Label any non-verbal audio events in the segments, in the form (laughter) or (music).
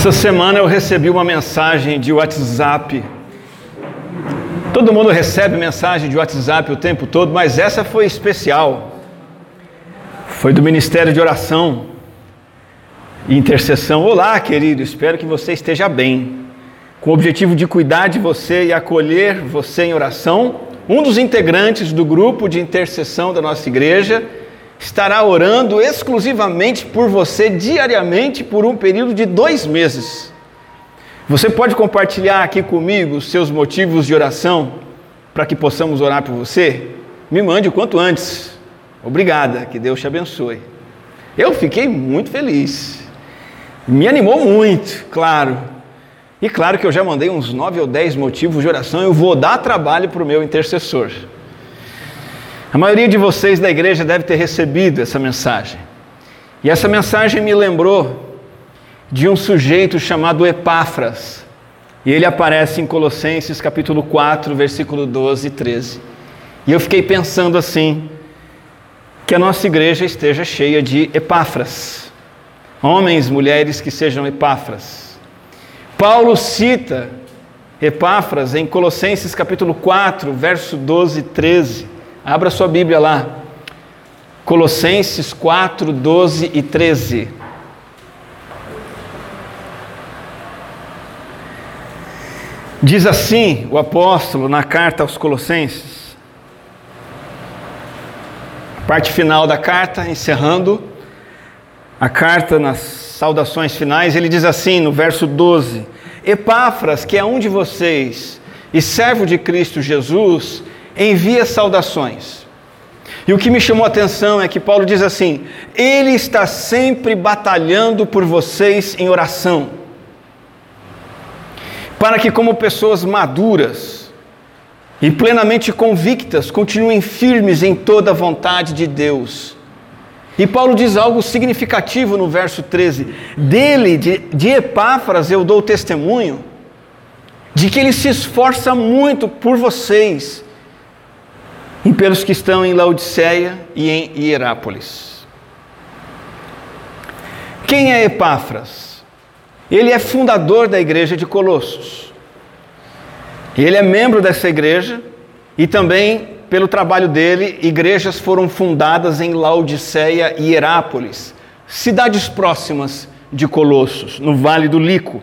Essa semana eu recebi uma mensagem de WhatsApp. Todo mundo recebe mensagem de WhatsApp o tempo todo, mas essa foi especial. Foi do Ministério de Oração e Intercessão. Olá, querido, espero que você esteja bem. Com o objetivo de cuidar de você e acolher você em oração, um dos integrantes do grupo de intercessão da nossa igreja estará orando exclusivamente por você diariamente por um período de dois meses. Você pode compartilhar aqui comigo os seus motivos de oração para que possamos orar por você? Me mande o quanto antes. Obrigada, que Deus te abençoe. Eu fiquei muito feliz. Me animou muito, claro. E claro que eu já mandei uns nove ou dez motivos de oração. Eu vou dar trabalho para o meu intercessor. A maioria de vocês da igreja deve ter recebido essa mensagem. E essa mensagem me lembrou de um sujeito chamado Epáfras. E ele aparece em Colossenses capítulo 4, versículo 12 e 13. E eu fiquei pensando assim: que a nossa igreja esteja cheia de Epáfras. Homens, mulheres que sejam Epáfras. Paulo cita Epáfras em Colossenses capítulo 4, verso 12 e 13. Abra sua Bíblia lá. Colossenses 4, 12 e 13. Diz assim o apóstolo na carta aos Colossenses, parte final da carta, encerrando a carta nas saudações finais, ele diz assim no verso 12: Epáfras, que é um de vocês e servo de Cristo Jesus, envia saudações. E o que me chamou a atenção é que Paulo diz assim: Ele está sempre batalhando por vocês em oração, para que, como pessoas maduras e plenamente convictas, continuem firmes em toda a vontade de Deus. E Paulo diz algo significativo no verso 13: Dele, de, de Epáfras, eu dou testemunho de que ele se esforça muito por vocês e pelos que estão em Laodiceia e em Hierápolis. Quem é Epáfras? Ele é fundador da igreja de Colossos. Ele é membro dessa igreja e também, pelo trabalho dele, igrejas foram fundadas em Laodiceia e Hierápolis, cidades próximas de Colossos, no Vale do Lico.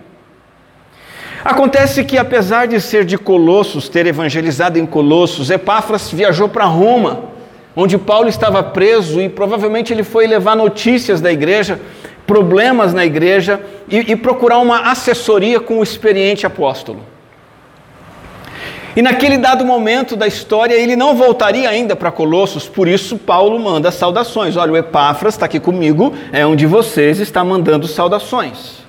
Acontece que, apesar de ser de Colossos, ter evangelizado em Colossos, Epáfras viajou para Roma, onde Paulo estava preso e provavelmente ele foi levar notícias da igreja, problemas na igreja e, e procurar uma assessoria com o experiente apóstolo. E naquele dado momento da história, ele não voltaria ainda para Colossos, por isso Paulo manda saudações. Olha, o Epáfras está aqui comigo, é um de vocês, está mandando saudações.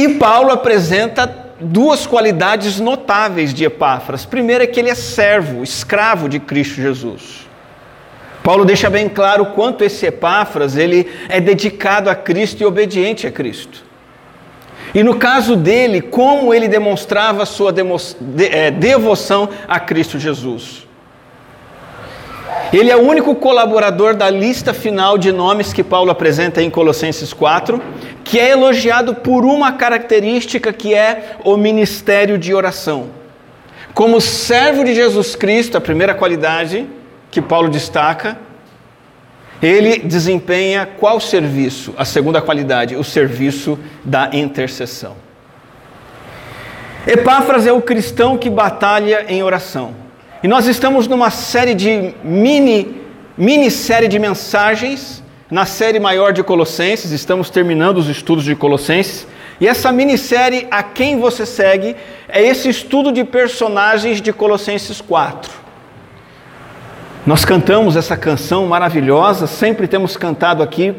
E Paulo apresenta duas qualidades notáveis de Epáfras. Primeiro é que ele é servo, escravo de Cristo Jesus. Paulo deixa bem claro quanto esse Epáfras ele é dedicado a Cristo e obediente a Cristo. E no caso dele, como ele demonstrava sua é, devoção a Cristo Jesus. Ele é o único colaborador da lista final de nomes que Paulo apresenta em Colossenses 4, que é elogiado por uma característica que é o ministério de oração. Como servo de Jesus Cristo, a primeira qualidade que Paulo destaca, ele desempenha qual serviço? A segunda qualidade, o serviço da intercessão. Epáfras é o cristão que batalha em oração. E nós estamos numa série de mini, mini série de mensagens, na série maior de Colossenses, estamos terminando os estudos de Colossenses. E essa minissérie, A Quem Você Segue, é esse estudo de personagens de Colossenses 4. Nós cantamos essa canção maravilhosa, sempre temos cantado aqui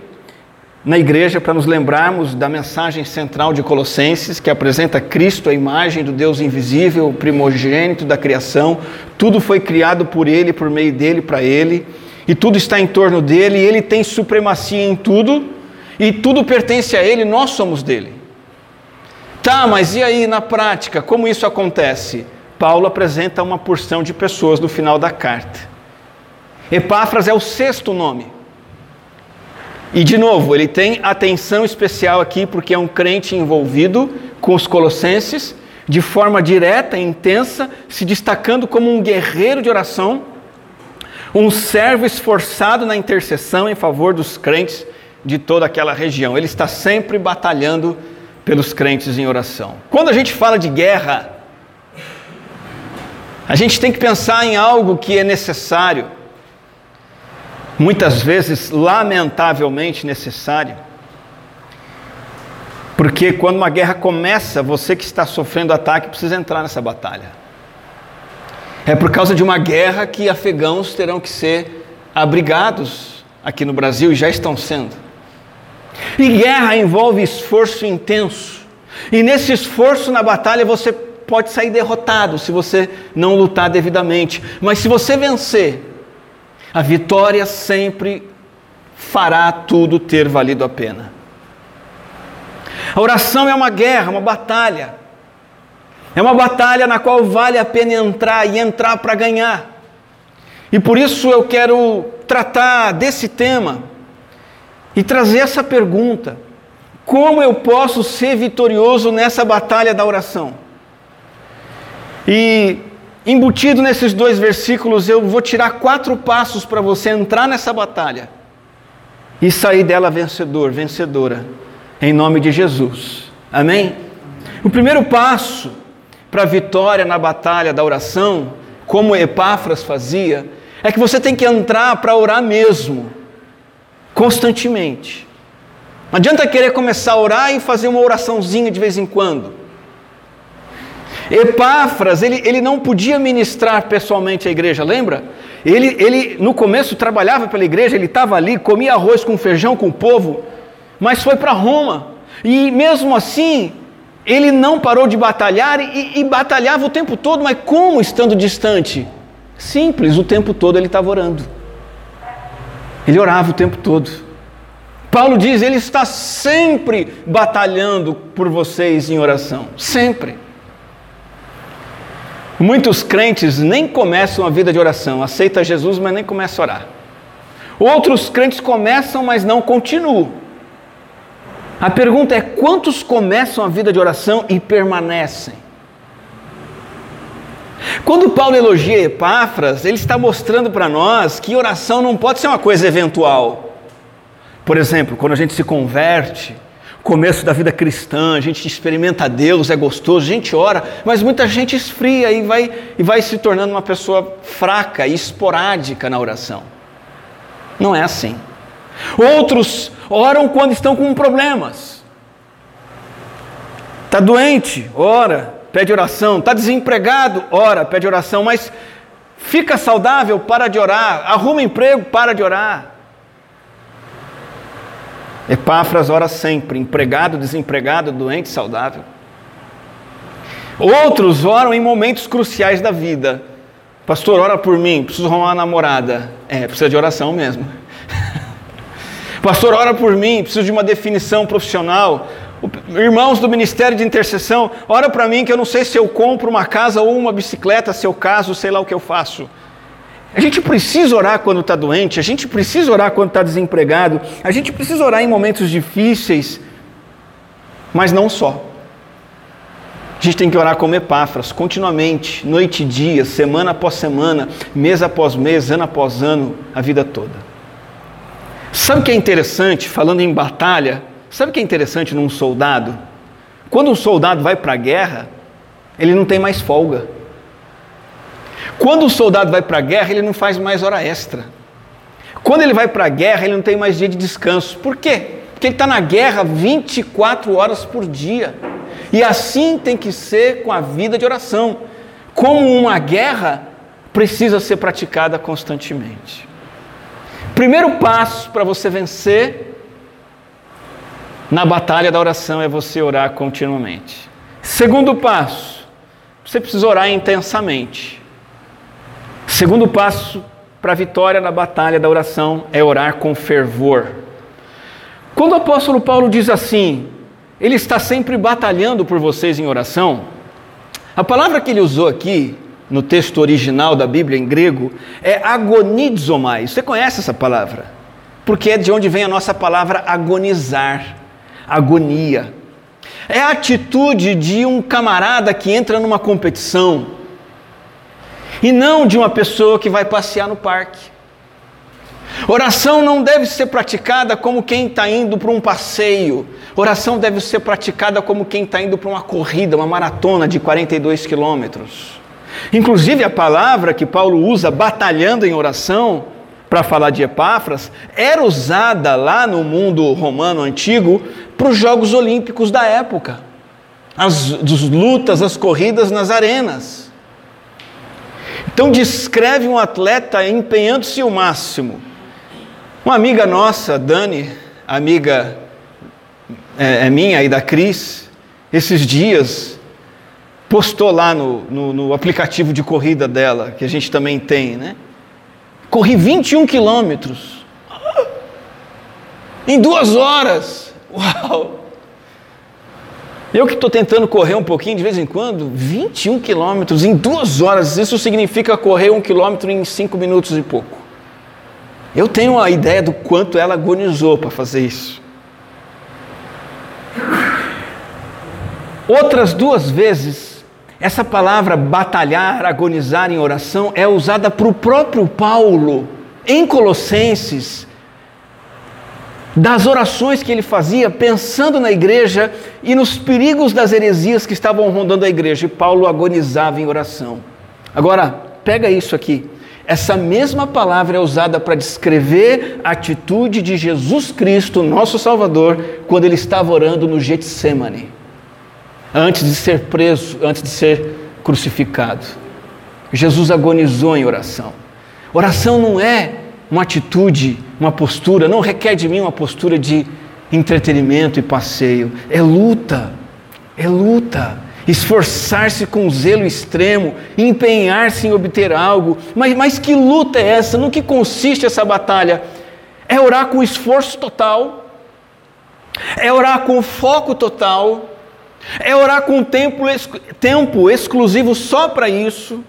na igreja para nos lembrarmos da mensagem central de Colossenses, que apresenta Cristo, a imagem do Deus invisível, primogênito da criação. Tudo foi criado por Ele, por meio dele, para Ele, e tudo está em torno dele, e Ele tem supremacia em tudo, e tudo pertence a Ele, nós somos dele. Tá, mas e aí na prática, como isso acontece? Paulo apresenta uma porção de pessoas no final da carta. Epáfras é o sexto nome. E de novo, ele tem atenção especial aqui porque é um crente envolvido com os colossenses de forma direta e intensa, se destacando como um guerreiro de oração, um servo esforçado na intercessão em favor dos crentes de toda aquela região. Ele está sempre batalhando pelos crentes em oração. Quando a gente fala de guerra, a gente tem que pensar em algo que é necessário muitas vezes, lamentavelmente necessário. Porque quando uma guerra começa, você que está sofrendo ataque precisa entrar nessa batalha. É por causa de uma guerra que afegãos terão que ser abrigados aqui no Brasil e já estão sendo. E guerra envolve esforço intenso. E nesse esforço na batalha você pode sair derrotado se você não lutar devidamente. Mas se você vencer, a vitória sempre fará tudo ter valido a pena. A oração é uma guerra, uma batalha. É uma batalha na qual vale a pena entrar e entrar para ganhar. E por isso eu quero tratar desse tema e trazer essa pergunta: como eu posso ser vitorioso nessa batalha da oração? E embutido nesses dois versículos, eu vou tirar quatro passos para você entrar nessa batalha e sair dela vencedor, vencedora, em nome de Jesus. Amém? O primeiro passo para a vitória na batalha da oração, como Epáfras fazia, é que você tem que entrar para orar mesmo, constantemente. Não adianta querer começar a orar e fazer uma oraçãozinha de vez em quando. Epáfras, ele, ele não podia ministrar pessoalmente à igreja, lembra? Ele, ele no começo trabalhava pela igreja, ele estava ali, comia arroz com feijão com o povo, mas foi para Roma. E mesmo assim, ele não parou de batalhar e, e, batalhava o tempo todo, mas como estando distante? Simples, o tempo todo ele estava orando. Ele orava o tempo todo. Paulo diz: Ele está sempre batalhando por vocês em oração. Sempre. Muitos crentes nem começam a vida de oração, aceita Jesus, mas nem começam a orar. Outros crentes começam, mas não continuam. A pergunta é: quantos começam a vida de oração e permanecem? Quando Paulo elogia Epáfras, ele está mostrando para nós que oração não pode ser uma coisa eventual. Por exemplo, quando a gente se converte, começo da vida cristã, a gente experimenta Deus, é gostoso, a gente ora, mas muita gente esfria e vai, e vai se tornando uma pessoa fraca e esporádica na oração. Não é assim. Outros oram quando estão com problemas. Está doente, ora, pede oração. Está desempregado, ora, pede oração. Mas fica saudável, para de orar. Arruma emprego, para de orar. Epáfras ora sempre, empregado, desempregado, doente, saudável. Outros oram em momentos cruciais da vida. Pastor, ora por mim, preciso arrumar uma namorada. É, precisa de oração mesmo. (laughs) Pastor, ora por mim, preciso de uma definição profissional. Irmãos do Ministério de Intercessão, ora para mim que eu não sei se eu compro uma casa ou uma bicicleta, se eu caso, sei lá o que eu faço. A gente precisa orar quando está doente, a gente precisa orar quando está desempregado, a gente precisa orar em momentos difíceis, mas não só. A gente tem que orar como Epáfras, continuamente, noite e dia, semana após semana, mês após mês, ano após ano, a vida toda. Sabe o que é interessante, falando em batalha? Sabe o que é interessante num soldado? Quando um soldado vai para a guerra, ele não tem mais folga. Quando o soldado vai para a guerra, ele não faz mais hora extra. Quando ele vai para a guerra, ele não tem mais dia de descanso. Por quê? Porque ele está na guerra 24 horas por dia. E assim tem que ser com a vida de oração. Como uma guerra precisa ser praticada constantemente. Primeiro passo para você vencer na batalha da oração é você orar continuamente. Segundo passo, você precisa orar intensamente. Segundo passo para a vitória na batalha da oração é orar com fervor. Quando o apóstolo Paulo diz assim, ele está sempre batalhando por vocês em oração, a palavra que ele usou aqui, no texto original da Bíblia em grego, é agonizomai. Você conhece essa palavra? porque é de onde vem a nossa palavra agonizar, agonia. É a atitude de um camarada que entra numa competição e não de uma pessoa que vai passear no parque. Oração não deve ser praticada como quem está indo para um passeio. Oração deve ser praticada como quem está indo para uma corrida, uma maratona de 42 quilômetros. Inclusive, a palavra que Paulo usa, batalhando em oração, para falar de Epáfras, era usada lá no mundo romano antigo para os Jogos Olímpicos da época. As, as lutas, as corridas nas arenas. Então, descreve um atleta empenhando-se o máximo uma amiga nossa, Dani, amiga é, é minha e da Cris, esses dias postou lá no, no, no, aplicativo de corrida dela, que a gente também tem, né? Corri 21 quilômetros. Em duas horas. Uau! Eu que estou tentando correr um pouquinho de vez em quando, 21 quilômetros em duas horas. Isso significa correr um quilômetro em cinco minutos e pouco. Eu tenho a ideia do quanto ela agonizou para fazer isso. Outras duas vezes, essa palavra batalhar, agonizar em oração é usada para o próprio Paulo em Colossenses, das orações que ele fazia pensando na igreja e nos perigos das heresias que estavam rondando a igreja. E Paulo agonizava em oração. Agora, pega isso aqui. Essa mesma palavra é usada para descrever a atitude de Jesus Cristo, nosso Salvador, quando ele estava orando no Getsemane, antes de ser preso, antes de ser crucificado. Jesus agonizou em oração. Oração não é uma atitude, uma postura, não requer de mim uma postura de entretenimento e passeio. É luta, é luta esforçar-se com zelo extremo, empenhar-se em obter algo. Mas, mas que luta é essa? No que consiste essa batalha? É orar com esforço total, é orar com foco total, é orar com tempo, tempo exclusivo só para isso,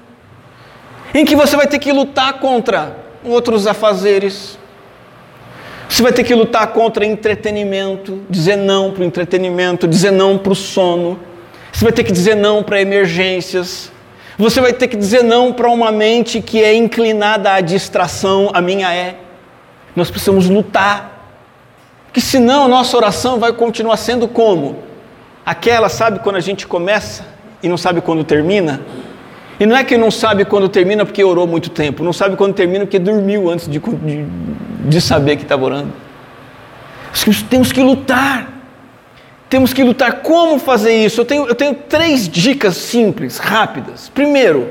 em que você vai ter que lutar contra outros afazeres. Você vai ter que lutar contra entretenimento, dizer não para o entretenimento, dizer não para o sono você vai ter que dizer não para emergências. Você vai ter que dizer não para uma mente que é inclinada à distração, a minha é. Nós precisamos lutar. Porque senão a nossa oração vai continuar sendo como? Aquela, sabe, quando a gente começa e não sabe quando termina? E não é que não sabe quando termina porque orou muito tempo, não sabe quando termina porque dormiu antes de, de, de saber que estava orando. Temos que lutar. Temos que lutar. Como fazer isso? Eu tenho, eu tenho três dicas simples, rápidas. Primeiro,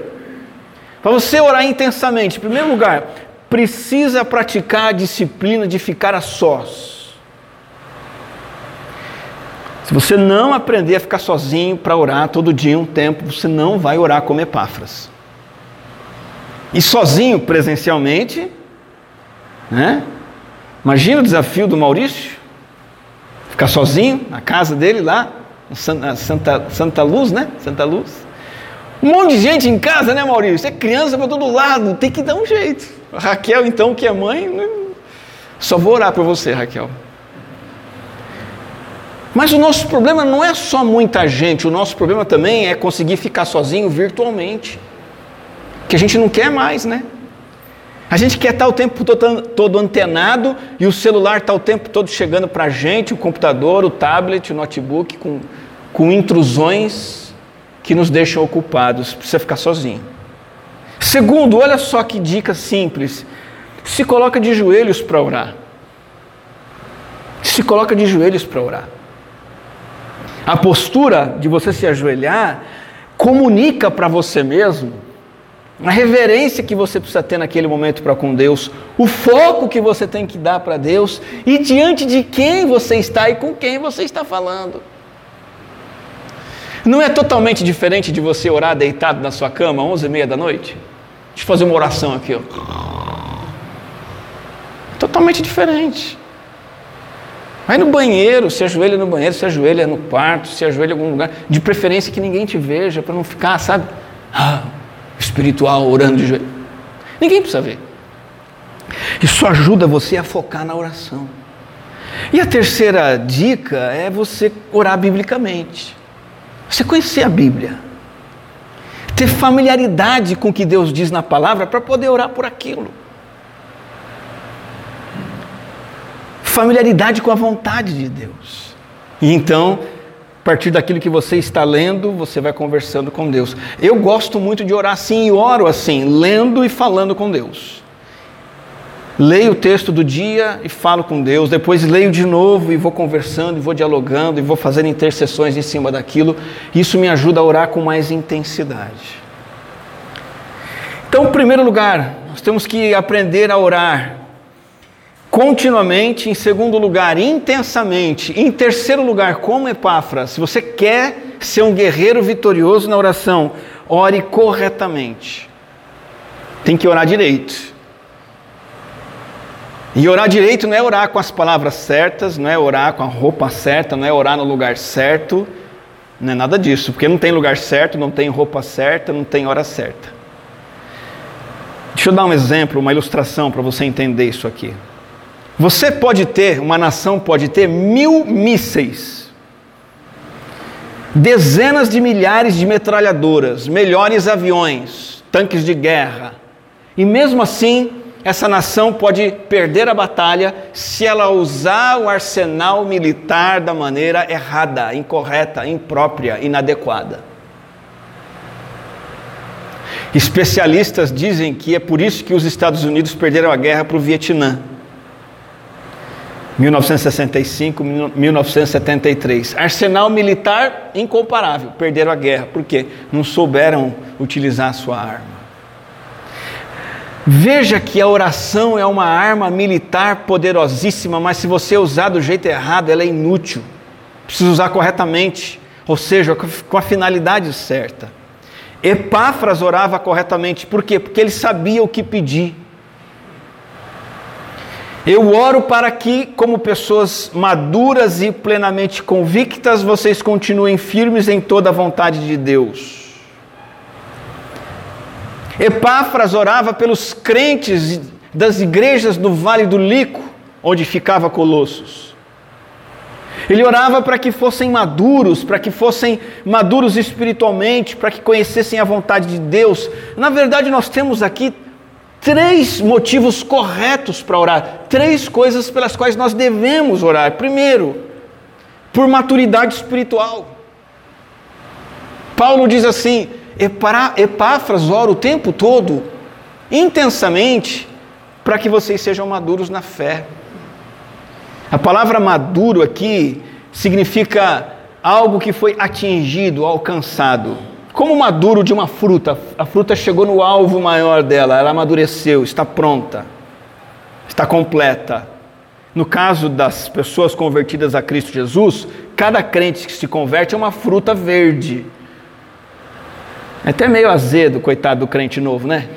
para você orar intensamente, em primeiro lugar, precisa praticar a disciplina de ficar a sós. Se você não aprender a ficar sozinho para orar todo dia um tempo, você não vai orar como Epáfras. E sozinho presencialmente, né? Imagina o desafio do Maurício ficar sozinho na casa dele lá, Santa, Santa, Luz, né? Santa Luz. Um monte de gente em casa, né, Maurício? É criança para todo lado, tem que dar um jeito. A Raquel, então, que é mãe, né? só vou orar por você, Raquel. Mas o nosso problema não é só muita gente, o nosso problema também é conseguir ficar sozinho virtualmente. Que a gente não quer mais, né? A gente quer estar o tempo todo, todo antenado e o celular está o tempo todo chegando para a gente, o computador, o tablet, o notebook, com, com intrusões que nos deixam ocupados. Precisa ficar sozinho. Segundo, olha só que dica simples. Se coloca de joelhos para orar. Se coloca de joelhos para orar. A postura de você se ajoelhar comunica para você mesmo a reverência que você precisa ter naquele momento para com Deus, o foco que você tem que dar para Deus e diante de quem você está e com quem você está falando. Não é totalmente diferente de você orar deitado na sua cama, às 11h30 da noite? Deixa eu fazer uma oração aqui. Ó. Totalmente diferente. Vai no banheiro, se ajoelha no banheiro, se ajoelha no quarto, se ajoelha em algum lugar, de preferência que ninguém te veja, para não ficar, sabe? Ah, espiritual orando de joelho. Ninguém precisa ver. Isso ajuda você a focar na oração. E a terceira dica é você orar biblicamente. Você conhecer a Bíblia. Ter familiaridade com o que Deus diz na palavra para poder orar por aquilo. Familiaridade com a vontade de Deus. E então, a partir daquilo que você está lendo, você vai conversando com Deus. Eu gosto muito de orar assim e oro assim, lendo e falando com Deus. Leio o texto do dia e falo com Deus, depois leio de novo e vou conversando, e vou dialogando, e vou fazendo intercessões em cima daquilo. Isso me ajuda a orar com mais intensidade. Então, em primeiro lugar, nós temos que aprender a orar continuamente, em segundo lugar, intensamente, em terceiro lugar, como Epáfras, se você quer ser um guerreiro vitorioso na oração, ore corretamente. Tem que orar direito. E orar direito não é orar com as palavras certas, não é orar com a roupa certa, não é orar no lugar certo, não é nada disso, porque não tem lugar certo, não tem roupa certa, não tem hora certa. Deixa eu dar um exemplo, uma ilustração para você entender isso aqui. Você pode ter, uma nação pode ter mil mísseis, dezenas de milhares de metralhadoras, melhores aviões, tanques de guerra, e mesmo assim, essa nação pode perder a batalha se ela usar o arsenal militar da maneira errada, incorreta, imprópria, inadequada. Especialistas dizem que é por isso que os Estados Unidos perderam a guerra para o Vietnã 1965, 1973. Arsenal militar incomparável, perderam a guerra, porque não souberam utilizar a sua arma. Veja que a oração é uma arma militar poderosíssima, mas se você usar do jeito errado, ela é inútil. Precisa usar corretamente, ou seja, com a finalidade certa. Epáfras orava corretamente, por quê? Porque ele sabia o que pedir. Eu oro para que, como pessoas maduras e plenamente convictas, vocês continuem firmes em toda a vontade de Deus. Epáfras orava pelos crentes das igrejas do Vale do Lico, onde ficava Colossos. Ele orava para que fossem maduros, para que fossem maduros espiritualmente, para que conhecessem a vontade de Deus. Na verdade, nós temos aqui três motivos corretos para orar, três coisas pelas quais nós devemos orar. Primeiro, por maturidade espiritual. Paulo diz assim: Epáfras ora o tempo todo, intensamente, para que vocês sejam maduros na fé. A palavra maduro aqui significa algo que foi atingido, alcançado. Como maduro de uma fruta, a fruta chegou no alvo maior dela, ela amadureceu, está pronta, está completa. No caso das pessoas convertidas a Cristo Jesus, cada crente que se converte é uma fruta verde. É até meio azedo, coitado do crente novo, né?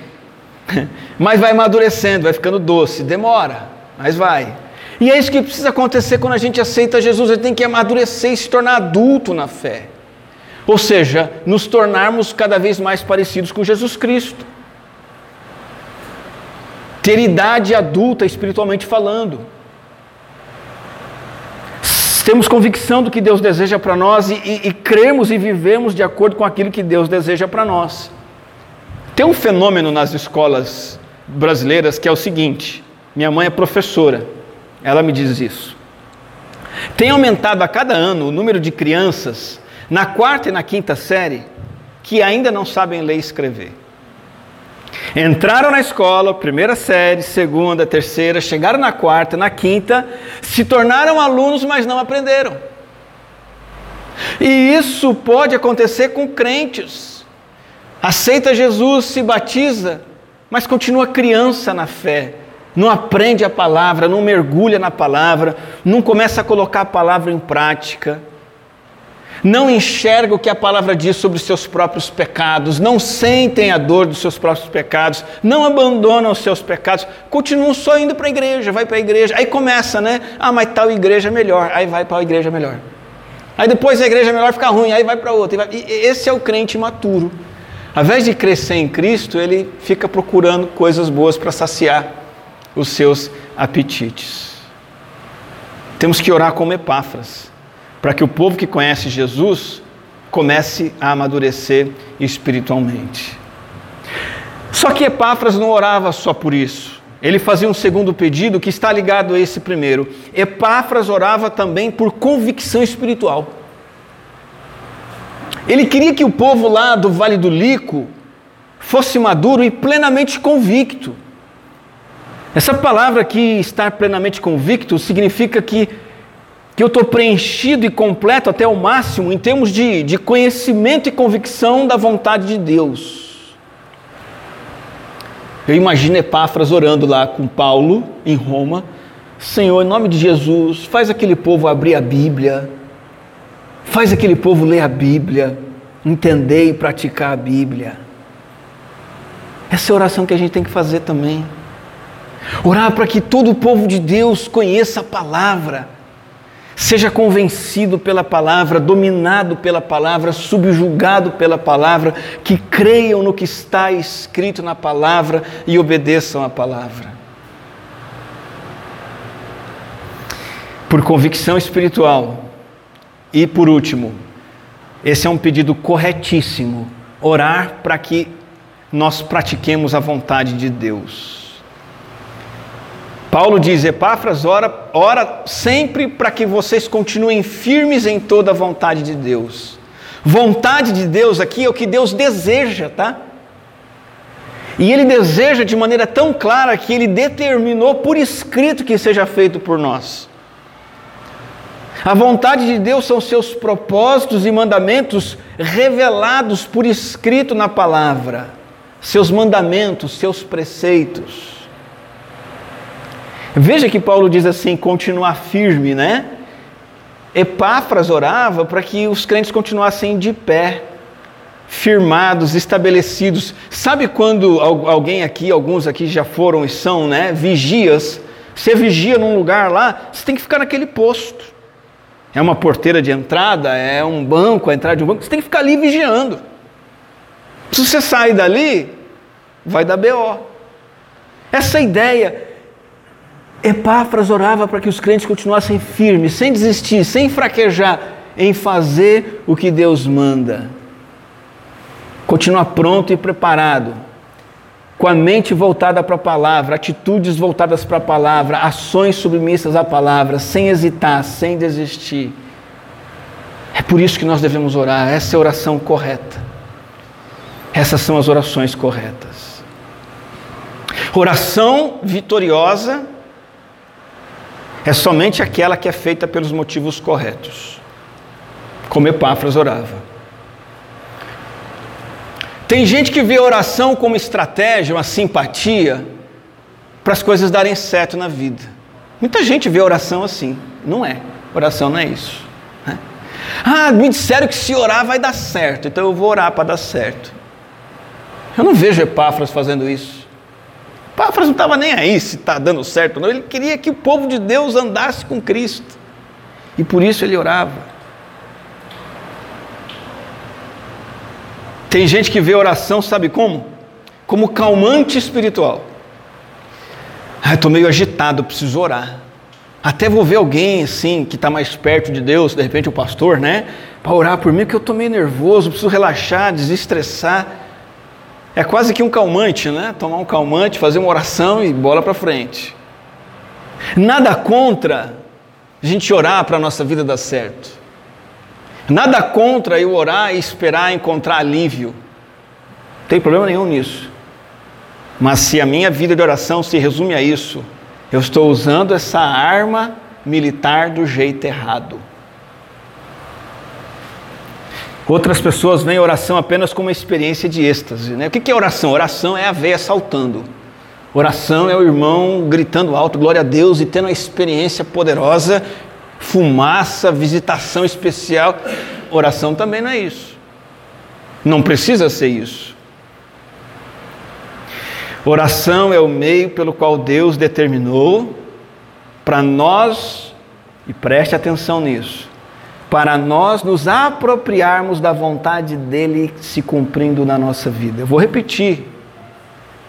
(laughs) Mas vai amadurecendo, vai ficando doce, demora, mas vai. E é isso que precisa acontecer quando a gente aceita Jesus, ele tem que amadurecer e se tornar adulto na fé. Ou seja, nos tornarmos cada vez mais parecidos com Jesus Cristo. Ter idade adulta, espiritualmente falando. Temos convicção do que Deus deseja para nós e, e, e cremos e vivemos de acordo com aquilo que Deus deseja para nós. Tem um fenômeno nas escolas brasileiras que é o seguinte: minha mãe é professora, ela me diz isso. Tem aumentado a cada ano o número de crianças na quarta e na quinta série que ainda não sabem ler e escrever. Entraram na escola, primeira série, segunda, terceira, chegaram na quarta, na quinta, se tornaram alunos, mas não aprenderam. E isso pode acontecer com crentes. Aceita Jesus, se batiza, mas continua criança na fé. Não aprende a palavra, não mergulha na palavra, não começa a colocar a palavra em prática não enxergam o que a palavra diz sobre os seus próprios pecados, não sentem a dor dos seus próprios pecados, não abandonam os seus pecados, continuam só indo para a igreja, vai para a igreja, aí começa, né? Ah, mas tal igreja é melhor, aí vai para a igreja melhor. Aí depois a igreja melhor fica ruim, aí vai para outra. E esse é o crente maturo. Ao invés de crescer em Cristo, ele fica procurando coisas boas para saciar os seus apetites. Temos que orar como Epáfras, para que o povo que conhece Jesus comece a amadurecer espiritualmente. Só que Epáfras não orava só por isso. Ele fazia um segundo pedido que está ligado a esse primeiro. Epáfras orava também por convicção espiritual. Ele queria que o povo lá do Vale do Lico fosse maduro e plenamente convicto. Essa palavra aqui, estar plenamente convicto, significa que, que eu estou preenchido e completo até o máximo em termos de, de conhecimento e convicção da vontade de Deus. Eu imagino Epáfras orando lá com Paulo, em Roma. Senhor, em nome de Jesus, faz aquele povo abrir a Bíblia, faz aquele povo ler a Bíblia, entender e praticar a Bíblia. Essa é a oração que a gente tem que fazer também. Orar para que todo o povo de Deus conheça a palavra, seja convencido pela palavra, dominado pela palavra, subjugado pela palavra, que creiam no que está escrito na palavra e obedeçam à palavra. Por convicção espiritual. E por último, esse é um pedido corretíssimo: orar para que nós pratiquemos a vontade de Deus. Paulo diz: Epáfras, ora, ora sempre para que vocês continuem firmes em toda a vontade de Deus. Vontade de Deus aqui é o que Deus deseja, tá? E Ele deseja de maneira tão clara que Ele determinou por escrito que seja feito por nós. A vontade de Deus são seus propósitos e mandamentos revelados por escrito na palavra, seus mandamentos, seus preceitos. Veja que Paulo diz assim: continuar firme, né? Epáfras orava para que os crentes continuassem de pé, firmados, estabelecidos. Sabe quando alguém aqui, alguns aqui já foram e são, né? Vigias. Você vigia num lugar lá, você tem que ficar naquele posto. É uma porteira de entrada, é um banco, a entrada de um banco, você tem que ficar ali vigiando. Se você sair dali, vai dar BO. Essa ideia Epáfras orava para que os crentes continuassem firmes, sem desistir, sem fraquejar em fazer o que Deus manda. Continuar pronto e preparado, com a mente voltada para a palavra, atitudes voltadas para a palavra, ações submissas à palavra, sem hesitar, sem desistir. É por isso que nós devemos orar, essa é a oração correta. Essas são as orações corretas. Oração vitoriosa é somente aquela que é feita pelos motivos corretos, como Epáfras orava. Tem gente que vê oração como estratégia, uma simpatia, para as coisas darem certo na vida. Muita gente vê oração assim. Não é. Oração não é isso. Né? Ah, me disseram que se orar vai dar certo, então eu vou orar para dar certo. Eu não vejo Epáfras fazendo isso. Páfras não estava nem aí se está dando certo, não. Ele queria que o povo de Deus andasse com Cristo. E por isso ele orava. Tem gente que vê oração, sabe como? Como calmante espiritual. Ah, estou meio agitado, preciso orar. Até vou ver alguém assim que está mais perto de Deus, de repente o pastor, né? Para orar por mim, porque eu estou meio nervoso, preciso relaxar, desestressar. É quase que um calmante, né? Tomar um calmante, fazer uma oração e bola para frente. Nada contra a gente orar para a nossa vida dar certo. Nada contra eu orar e esperar encontrar alívio. Não tem problema nenhum nisso. Mas se a minha vida de oração se resume a isso, eu estou usando essa arma militar do jeito errado. Outras pessoas veem oração apenas como uma experiência de êxtase. Né? O que é oração? Oração é a veia saltando. Oração é o irmão gritando alto, glória a Deus, e tendo uma experiência poderosa, fumaça, visitação especial. Oração também não é isso. Não precisa ser isso. Oração é o meio pelo qual Deus determinou para nós, e preste atenção nisso, para nós nos apropriarmos da vontade dele se cumprindo na nossa vida. Eu vou repetir,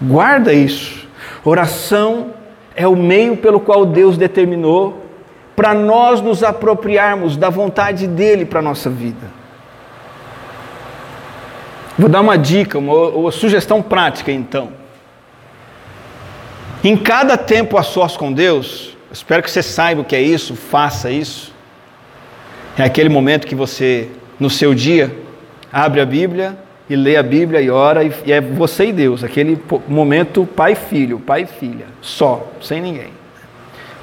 guarda isso. Oração é o meio pelo qual Deus determinou para nós nos apropriarmos da vontade dele para a nossa vida. Vou dar uma dica, uma, uma sugestão prática então. Em cada tempo a sós com Deus, espero que você saiba o que é isso, faça isso. É aquele momento que você, no seu dia, abre a Bíblia e lê a Bíblia e ora, e é você e Deus, aquele momento pai e filho, pai e filha, só, sem ninguém.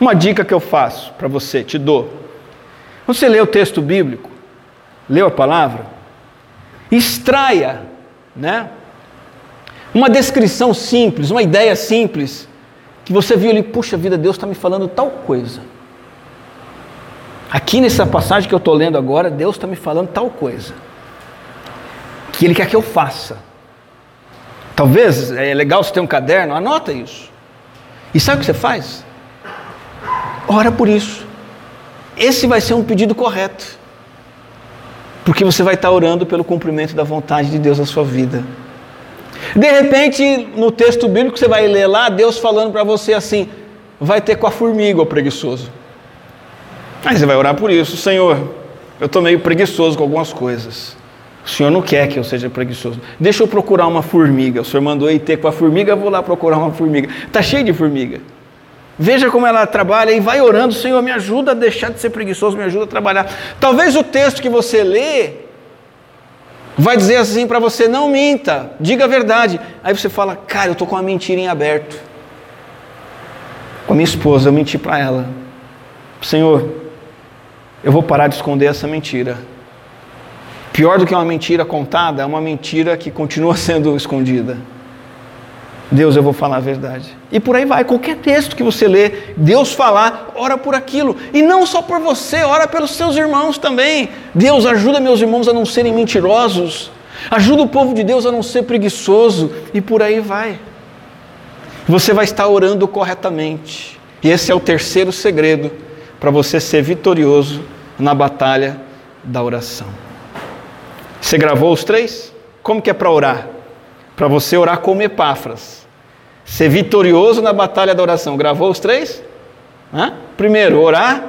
Uma dica que eu faço para você, te dou. Você lê o texto bíblico, leu a palavra, extraia, né? Uma descrição simples, uma ideia simples, que você viu ali, puxa vida, Deus está me falando tal coisa. Aqui nessa passagem que eu estou lendo agora, Deus está me falando tal coisa. Que Ele quer que eu faça. Talvez é legal você ter um caderno, anota isso. E sabe o que você faz? Ora por isso. Esse vai ser um pedido correto. Porque você vai estar orando pelo cumprimento da vontade de Deus na sua vida. De repente, no texto bíblico você vai ler lá, Deus falando para você assim: vai ter com a formiga, o preguiçoso. Aí você vai orar por isso, Senhor. Eu estou meio preguiçoso com algumas coisas. O Senhor não quer que eu seja preguiçoso. Deixa eu procurar uma formiga. O Senhor mandou ir ter com a formiga, eu vou lá procurar uma formiga. Está cheio de formiga. Veja como ela trabalha e vai orando, Senhor, me ajuda a deixar de ser preguiçoso, me ajuda a trabalhar. Talvez o texto que você lê vai dizer assim para você: não minta, diga a verdade. Aí você fala, cara, eu estou com uma mentira em aberto. Com a minha esposa, eu menti para ela. Senhor, eu vou parar de esconder essa mentira. Pior do que uma mentira contada é uma mentira que continua (laughs) sendo escondida. Deus, eu vou falar a verdade. E por aí vai, qualquer texto que você lê, Deus falar, ora por aquilo. E não só por você, ora pelos seus irmãos também. Deus, ajuda meus irmãos a não serem mentirosos. Ajuda o povo de Deus a não ser preguiçoso. E por aí vai. Você vai estar orando corretamente. E esse é o terceiro segredo para você ser vitorioso na batalha da oração. Você gravou os três? Como que é para orar? Para você orar como Epáfras Ser vitorioso na batalha da oração. Gravou os três? Hã? Primeiro, orar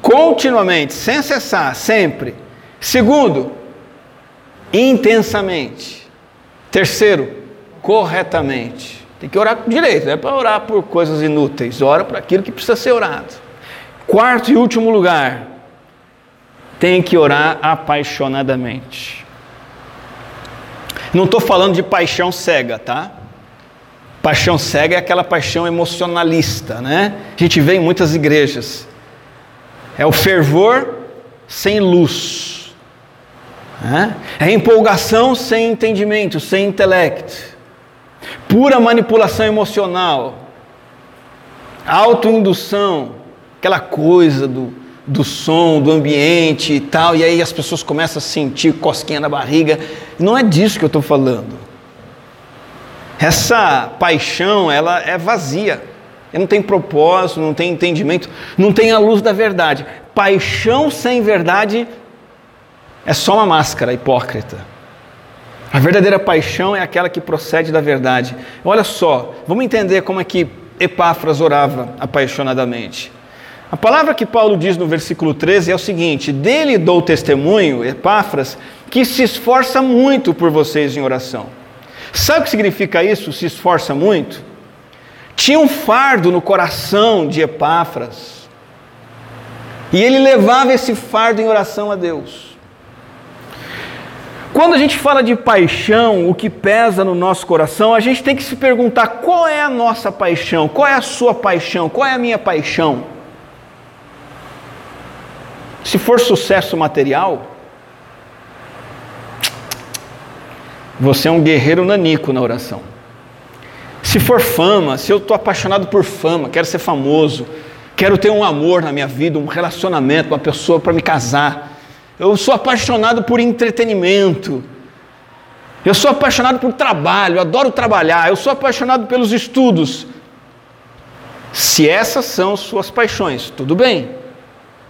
continuamente, sem cessar, sempre. Segundo, intensamente. Terceiro, corretamente. Tem que orar direito, não é para orar por coisas inúteis, ora por aquilo que precisa ser orado. Quarto e último lugar, tem que orar apaixonadamente. Não estou falando de paixão cega, tá? Paixão cega é aquela paixão emocionalista, né? A gente vê em muitas igrejas. É o fervor sem luz. Né? É empolgação sem entendimento, sem intelecto. Pura manipulação emocional. Autoindução, aquela coisa do, do som, do ambiente e tal, e aí as pessoas começam a sentir cosquinha na barriga. Não é disso que eu estou falando. Essa paixão, ela é vazia. Não tem propósito, não tem entendimento, não tem a luz da verdade. Paixão sem verdade é só uma máscara hipócrita. A verdadeira paixão é aquela que procede da verdade. Olha só, vamos entender como é que Epáfras orava apaixonadamente. A palavra que Paulo diz no versículo 13 é o seguinte: Dele dou testemunho, Epáfras, que se esforça muito por vocês em oração Sabe o que significa isso? Se esforça muito? Tinha um fardo no coração de Epáfras. E ele levava esse fardo em oração a Deus. Quando a gente fala de paixão, o que pesa no nosso coração, a gente tem que se perguntar qual é a nossa paixão, qual é a sua paixão, qual é a minha paixão. Se for sucesso material, Você é um guerreiro nanico na oração. Se for fama, se eu estou apaixonado por fama, quero ser famoso, quero ter um amor na minha vida, um relacionamento, uma pessoa para me casar. Eu sou apaixonado por entretenimento. Eu sou apaixonado por trabalho, adoro trabalhar. Eu sou apaixonado pelos estudos. Se essas são suas paixões, tudo bem.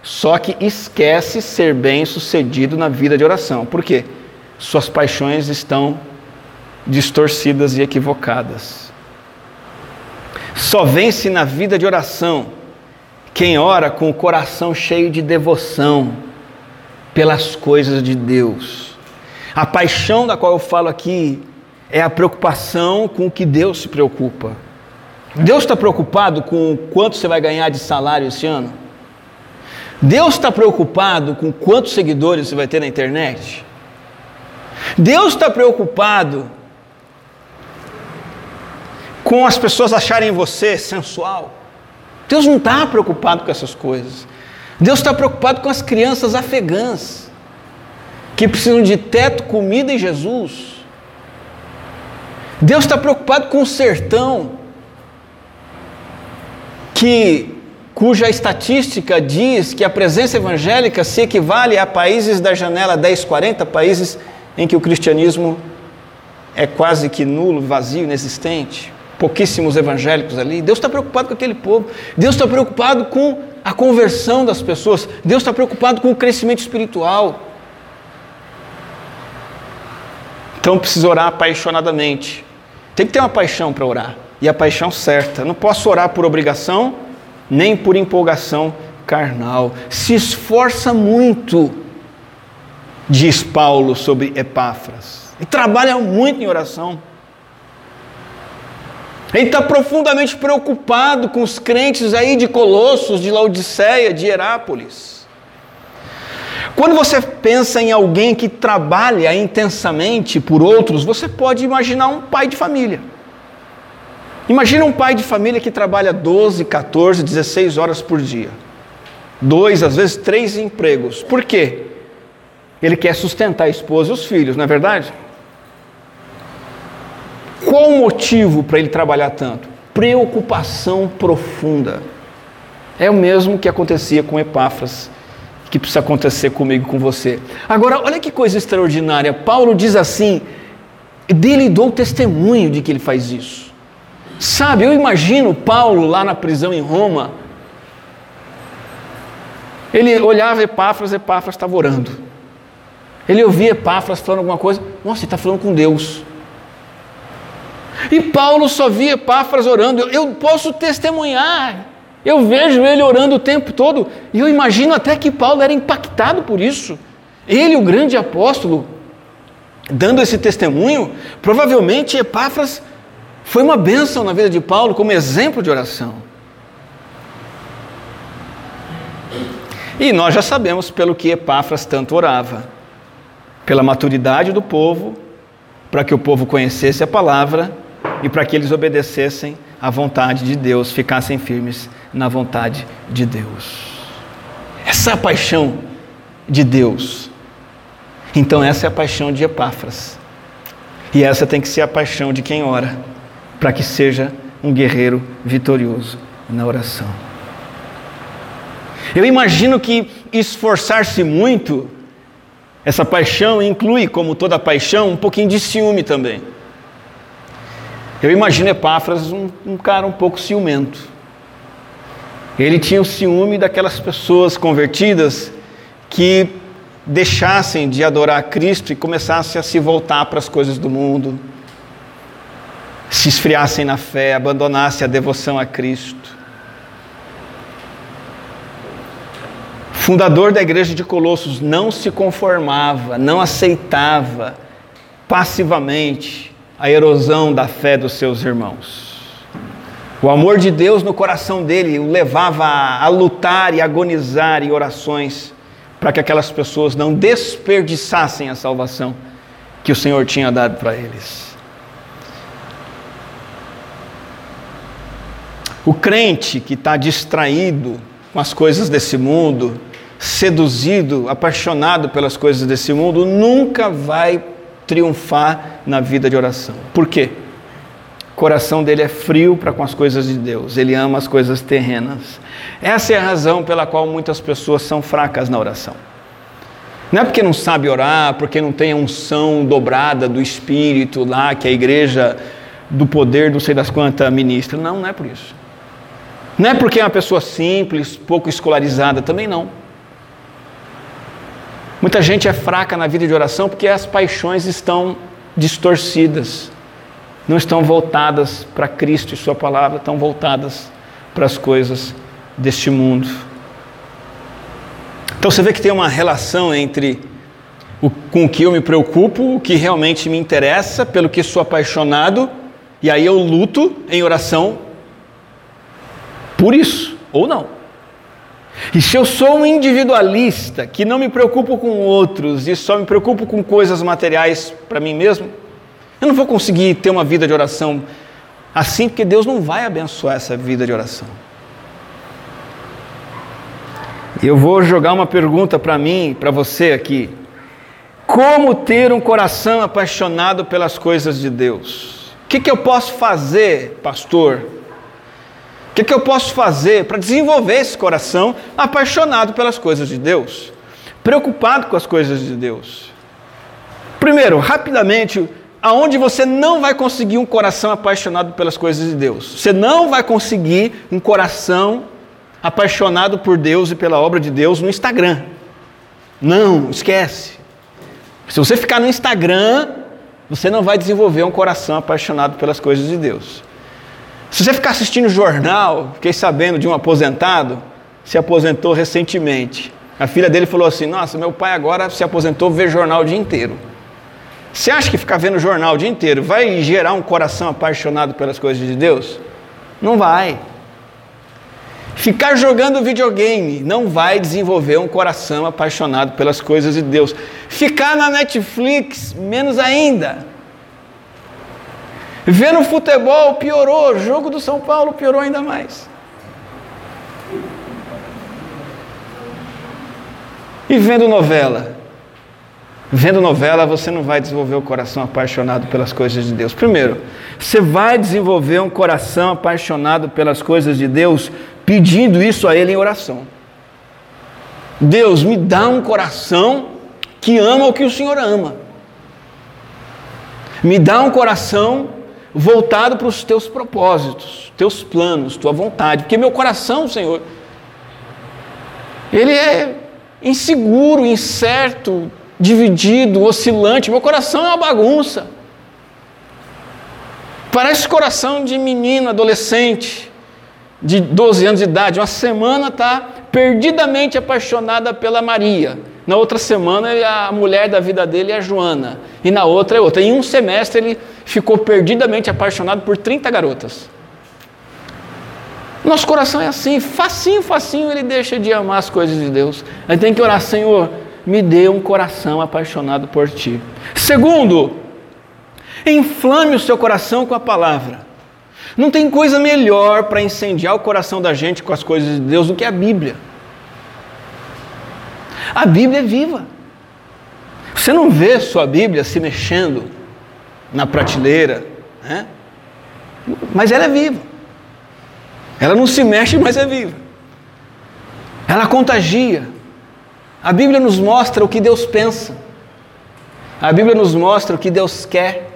Só que esquece ser bem sucedido na vida de oração. Por quê? suas paixões estão distorcidas e equivocadas. Só vence na vida de oração quem ora com o coração cheio de devoção pelas coisas de Deus. A paixão da qual eu falo aqui é a preocupação com o que Deus se preocupa. Deus está preocupado com quanto você vai ganhar de salário esse ano? Deus está preocupado com quantos seguidores você vai ter na internet? Deus está preocupado com as pessoas acharem você sensual? Deus não está preocupado com essas coisas. Deus está preocupado com as crianças afegãs que precisam de teto, comida e Jesus. Deus está preocupado com o sertão que cuja estatística diz que a presença evangélica se equivale a países da janela 1040, países em que o cristianismo é quase que nulo, vazio, inexistente. Pouquíssimos evangélicos ali. Deus está preocupado com aquele povo. Deus está preocupado com a conversão das pessoas. Deus está preocupado com o crescimento espiritual. Então precisa orar apaixonadamente. Tem que ter uma paixão para orar. E a paixão certa. não posso orar por obrigação nem por empolgação carnal. Se esforça muito, diz Paulo sobre Epáfras, e trabalha muito em oração. Ele está profundamente preocupado com os crentes aí de Colossos, de Laodiceia, de Herápolis. Quando você pensa em alguém que trabalha intensamente por outros, você pode imaginar um pai de família. Imagina um pai de família que trabalha 12, 14, 16 horas por dia. Dois, às vezes três empregos. Por quê? Ele quer sustentar a esposa e os filhos, não é verdade? Qual o motivo para ele trabalhar tanto? Preocupação profunda. É o mesmo que acontecia com Epáfras, que precisa acontecer comigo com você. Agora, olha que coisa extraordinária. Paulo diz assim: dele dou testemunho de que ele faz isso. Sabe, eu imagino Paulo lá na prisão em Roma. Ele olhava Epáfras, Epáfras estava orando. Ele ouvia Epáfras falando alguma coisa, nossa, ele está falando com Deus. E Paulo só via Epáfras orando. Eu, eu posso testemunhar. Eu vejo ele orando o tempo todo. E eu imagino até que Paulo era impactado por isso. Ele, o grande apóstolo, dando esse testemunho, provavelmente Epáfras foi uma bênção na vida de Paulo como exemplo de oração. E nós já sabemos pelo que Epáfras tanto orava, pela maturidade do povo, para que o povo conhecesse a palavra e para que eles obedecessem à vontade de Deus, ficassem firmes na vontade de Deus. Essa é a paixão de Deus. Então, essa é a paixão de Epáfras. E essa tem que ser a paixão de quem ora para que seja um guerreiro vitorioso na oração. Eu imagino que esforçar-se muito, essa paixão inclui, como toda paixão, um pouquinho de ciúme também. Eu imagino Epáfras um, um cara um pouco ciumento. Ele tinha o ciúme daquelas pessoas convertidas que deixassem de adorar Cristo e começassem a se voltar para as coisas do mundo, se esfriassem na fé, abandonassem a devoção a Cristo. Fundador da igreja de Colossos não se conformava, não aceitava passivamente a erosão da fé dos seus irmãos. O amor de Deus no coração dele o levava a, lutar e agonizar em orações para que aquelas pessoas não desperdiçassem a salvação que o Senhor tinha dado para eles. O crente que está distraído com as coisas desse mundo, seduzido, apaixonado pelas coisas desse mundo, nunca vai triunfar na vida de oração. Por quê? O coração dele é frio para com as coisas de Deus, ele ama as coisas terrenas. Essa é a razão pela qual muitas pessoas são fracas na oração. Não é porque não sabe orar, porque não tem a unção dobrada do Espírito lá, que a igreja do poder, não sei das quantas, ministra. Não, não é por isso. Não é porque é uma pessoa simples, pouco escolarizada, também não. Muita gente é fraca na vida de oração porque as paixões estão distorcidas. não estão voltadas para Cristo e Sua palavra, estão voltadas para as coisas deste mundo. Então você vê que tem uma relação entre o, com o que eu me preocupo, o que realmente me interessa, pelo que sou apaixonado, e aí eu luto em oração por isso, ou não. E se eu sou um individualista, que não me preocupo com outros e só me preocupo com coisas materiais para mim mesmo, eu não vou conseguir ter uma vida de oração assim, porque Deus não vai abençoar essa vida de oração. Eu vou jogar uma pergunta para mim, para você aqui. Como ter um coração apaixonado pelas coisas de Deus? O que, que eu posso fazer, pastor? Que, que eu posso fazer para desenvolver esse coração apaixonado pelas coisas de Deus? Preocupado com as coisas de Deus? Primeiro, rapidamente, aonde você não vai conseguir um coração apaixonado pelas coisas de Deus? Você não vai conseguir um coração apaixonado por Deus e pela obra de Deus no Instagram. Não, esquece. Se você ficar no Instagram, você não vai desenvolver um coração apaixonado pelas coisas de Deus. Se você ficar assistindo jornal, fiquei sabendo de um aposentado, se aposentou recentemente. A filha dele falou assim: Nossa, meu pai agora se aposentou, vê jornal o dia inteiro. Você acha que ficar vendo jornal o dia inteiro vai gerar um coração apaixonado pelas coisas de Deus? Não vai. Ficar jogando videogame não vai desenvolver um coração apaixonado pelas coisas de Deus. Ficar na Netflix, menos ainda. Vendo futebol piorou, o jogo do São Paulo piorou ainda mais. E vendo novela? Vendo novela, você não vai desenvolver o coração apaixonado pelas coisas de Deus. Primeiro, você vai desenvolver um coração apaixonado pelas coisas de Deus pedindo isso a Ele em oração. Deus, me dá um coração que ama o que o Senhor ama. Me dá um coração voltado para os teus propósitos, teus planos, tua vontade, porque meu coração, Senhor, ele é inseguro, incerto, dividido, oscilante. Meu coração é uma bagunça. Parece coração de menino, adolescente de 12 anos de idade, uma semana está perdidamente apaixonada pela Maria. Na outra semana, a mulher da vida dele é a Joana. E na outra é outra. Em um semestre, ele ficou perdidamente apaixonado por 30 garotas. Nosso coração é assim, facinho, facinho, ele deixa de amar as coisas de Deus. A gente tem que orar, Senhor, me dê um coração apaixonado por Ti. Segundo, inflame o seu coração com a palavra. Não tem coisa melhor para incendiar o coração da gente com as coisas de Deus do que a Bíblia. A Bíblia é viva. Você não vê sua Bíblia se mexendo na prateleira, né? mas ela é viva. Ela não se mexe, mas é viva. Ela contagia. A Bíblia nos mostra o que Deus pensa. A Bíblia nos mostra o que Deus quer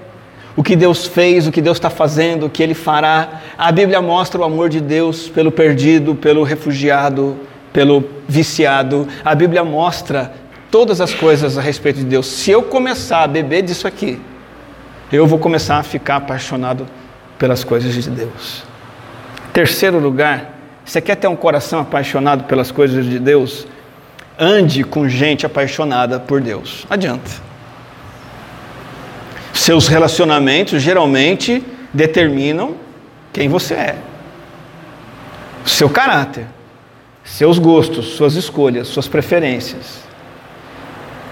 o que Deus fez, o que Deus está fazendo, o que Ele fará. A Bíblia mostra o amor de Deus pelo perdido, pelo refugiado, pelo viciado. A Bíblia mostra todas as coisas a respeito de Deus. Se eu começar a beber disso aqui, eu vou começar a ficar apaixonado pelas coisas de Deus. Terceiro lugar, você quer ter um coração apaixonado pelas coisas de Deus? Ande com gente apaixonada por Deus. Adianta. Seus relacionamentos geralmente determinam quem você é, seu caráter, seus gostos, suas escolhas, suas preferências.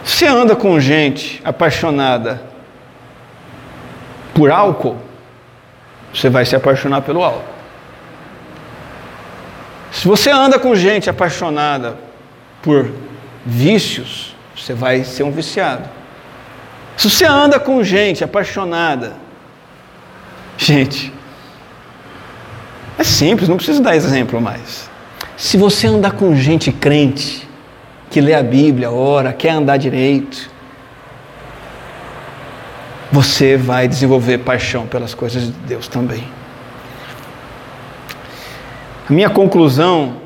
Se anda com gente apaixonada por álcool, você vai se apaixonar pelo álcool. Se você anda com gente apaixonada por vícios, você vai ser um viciado. Se você anda com gente apaixonada, gente, é simples, não preciso dar exemplo mais. Se você andar com gente crente, que lê a Bíblia, ora, quer andar direito, você vai desenvolver paixão pelas coisas de Deus também. A minha conclusão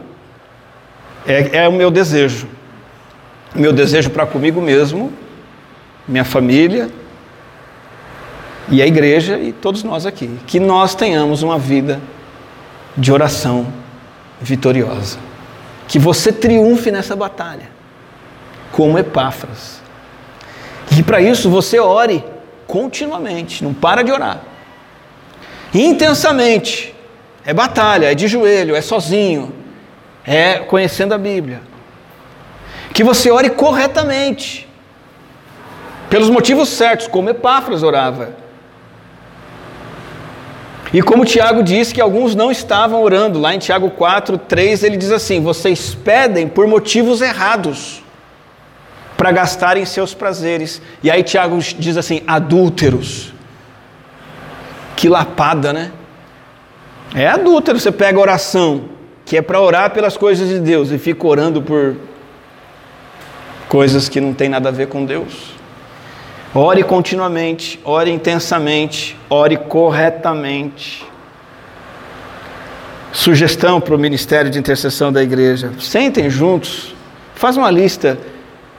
é, é o meu desejo. Meu desejo para comigo mesmo minha família e a igreja e todos nós aqui, que nós tenhamos uma vida de oração vitoriosa. Que você triunfe nessa batalha, como Epáfras. E para isso você ore continuamente, não para de orar. Intensamente. É batalha, é de joelho, é sozinho, é conhecendo a Bíblia. Que você ore corretamente, pelos motivos certos, como Epáfras orava. E como Tiago diz que alguns não estavam orando, lá em Tiago 4, 3, ele diz assim: vocês pedem por motivos errados, para gastarem seus prazeres. E aí Tiago diz assim: adúlteros. Que lapada, né? É adúltero, você pega oração, que é para orar pelas coisas de Deus, e fica orando por coisas que não tem nada a ver com Deus. Ore continuamente, ore intensamente, ore corretamente. Sugestão para o ministério de intercessão da igreja: sentem juntos, faz uma lista.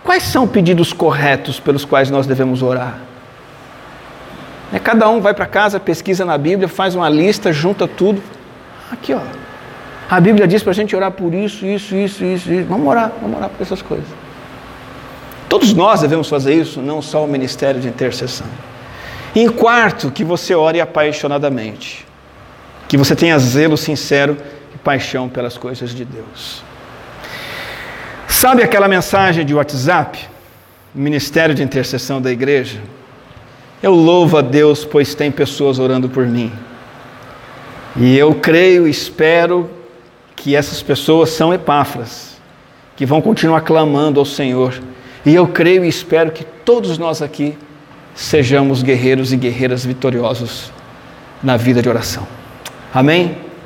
Quais são pedidos corretos pelos quais nós devemos orar? É, cada um vai para casa, pesquisa na Bíblia, faz uma lista, junta tudo. Aqui, ó. A Bíblia diz para a gente orar por isso, isso, isso, isso, isso. Vamos orar, vamos orar por essas coisas. Todos nós devemos fazer isso, não só o ministério de intercessão. E em quarto, que você ore apaixonadamente. Que você tenha zelo sincero e paixão pelas coisas de Deus. Sabe aquela mensagem de WhatsApp? Ministério de intercessão da igreja? Eu louvo a Deus, pois tem pessoas orando por mim. E eu creio e espero que essas pessoas são epáfras, que vão continuar clamando ao Senhor e eu creio e espero que todos nós aqui sejamos guerreiros e guerreiras vitoriosos na vida de oração. Amém?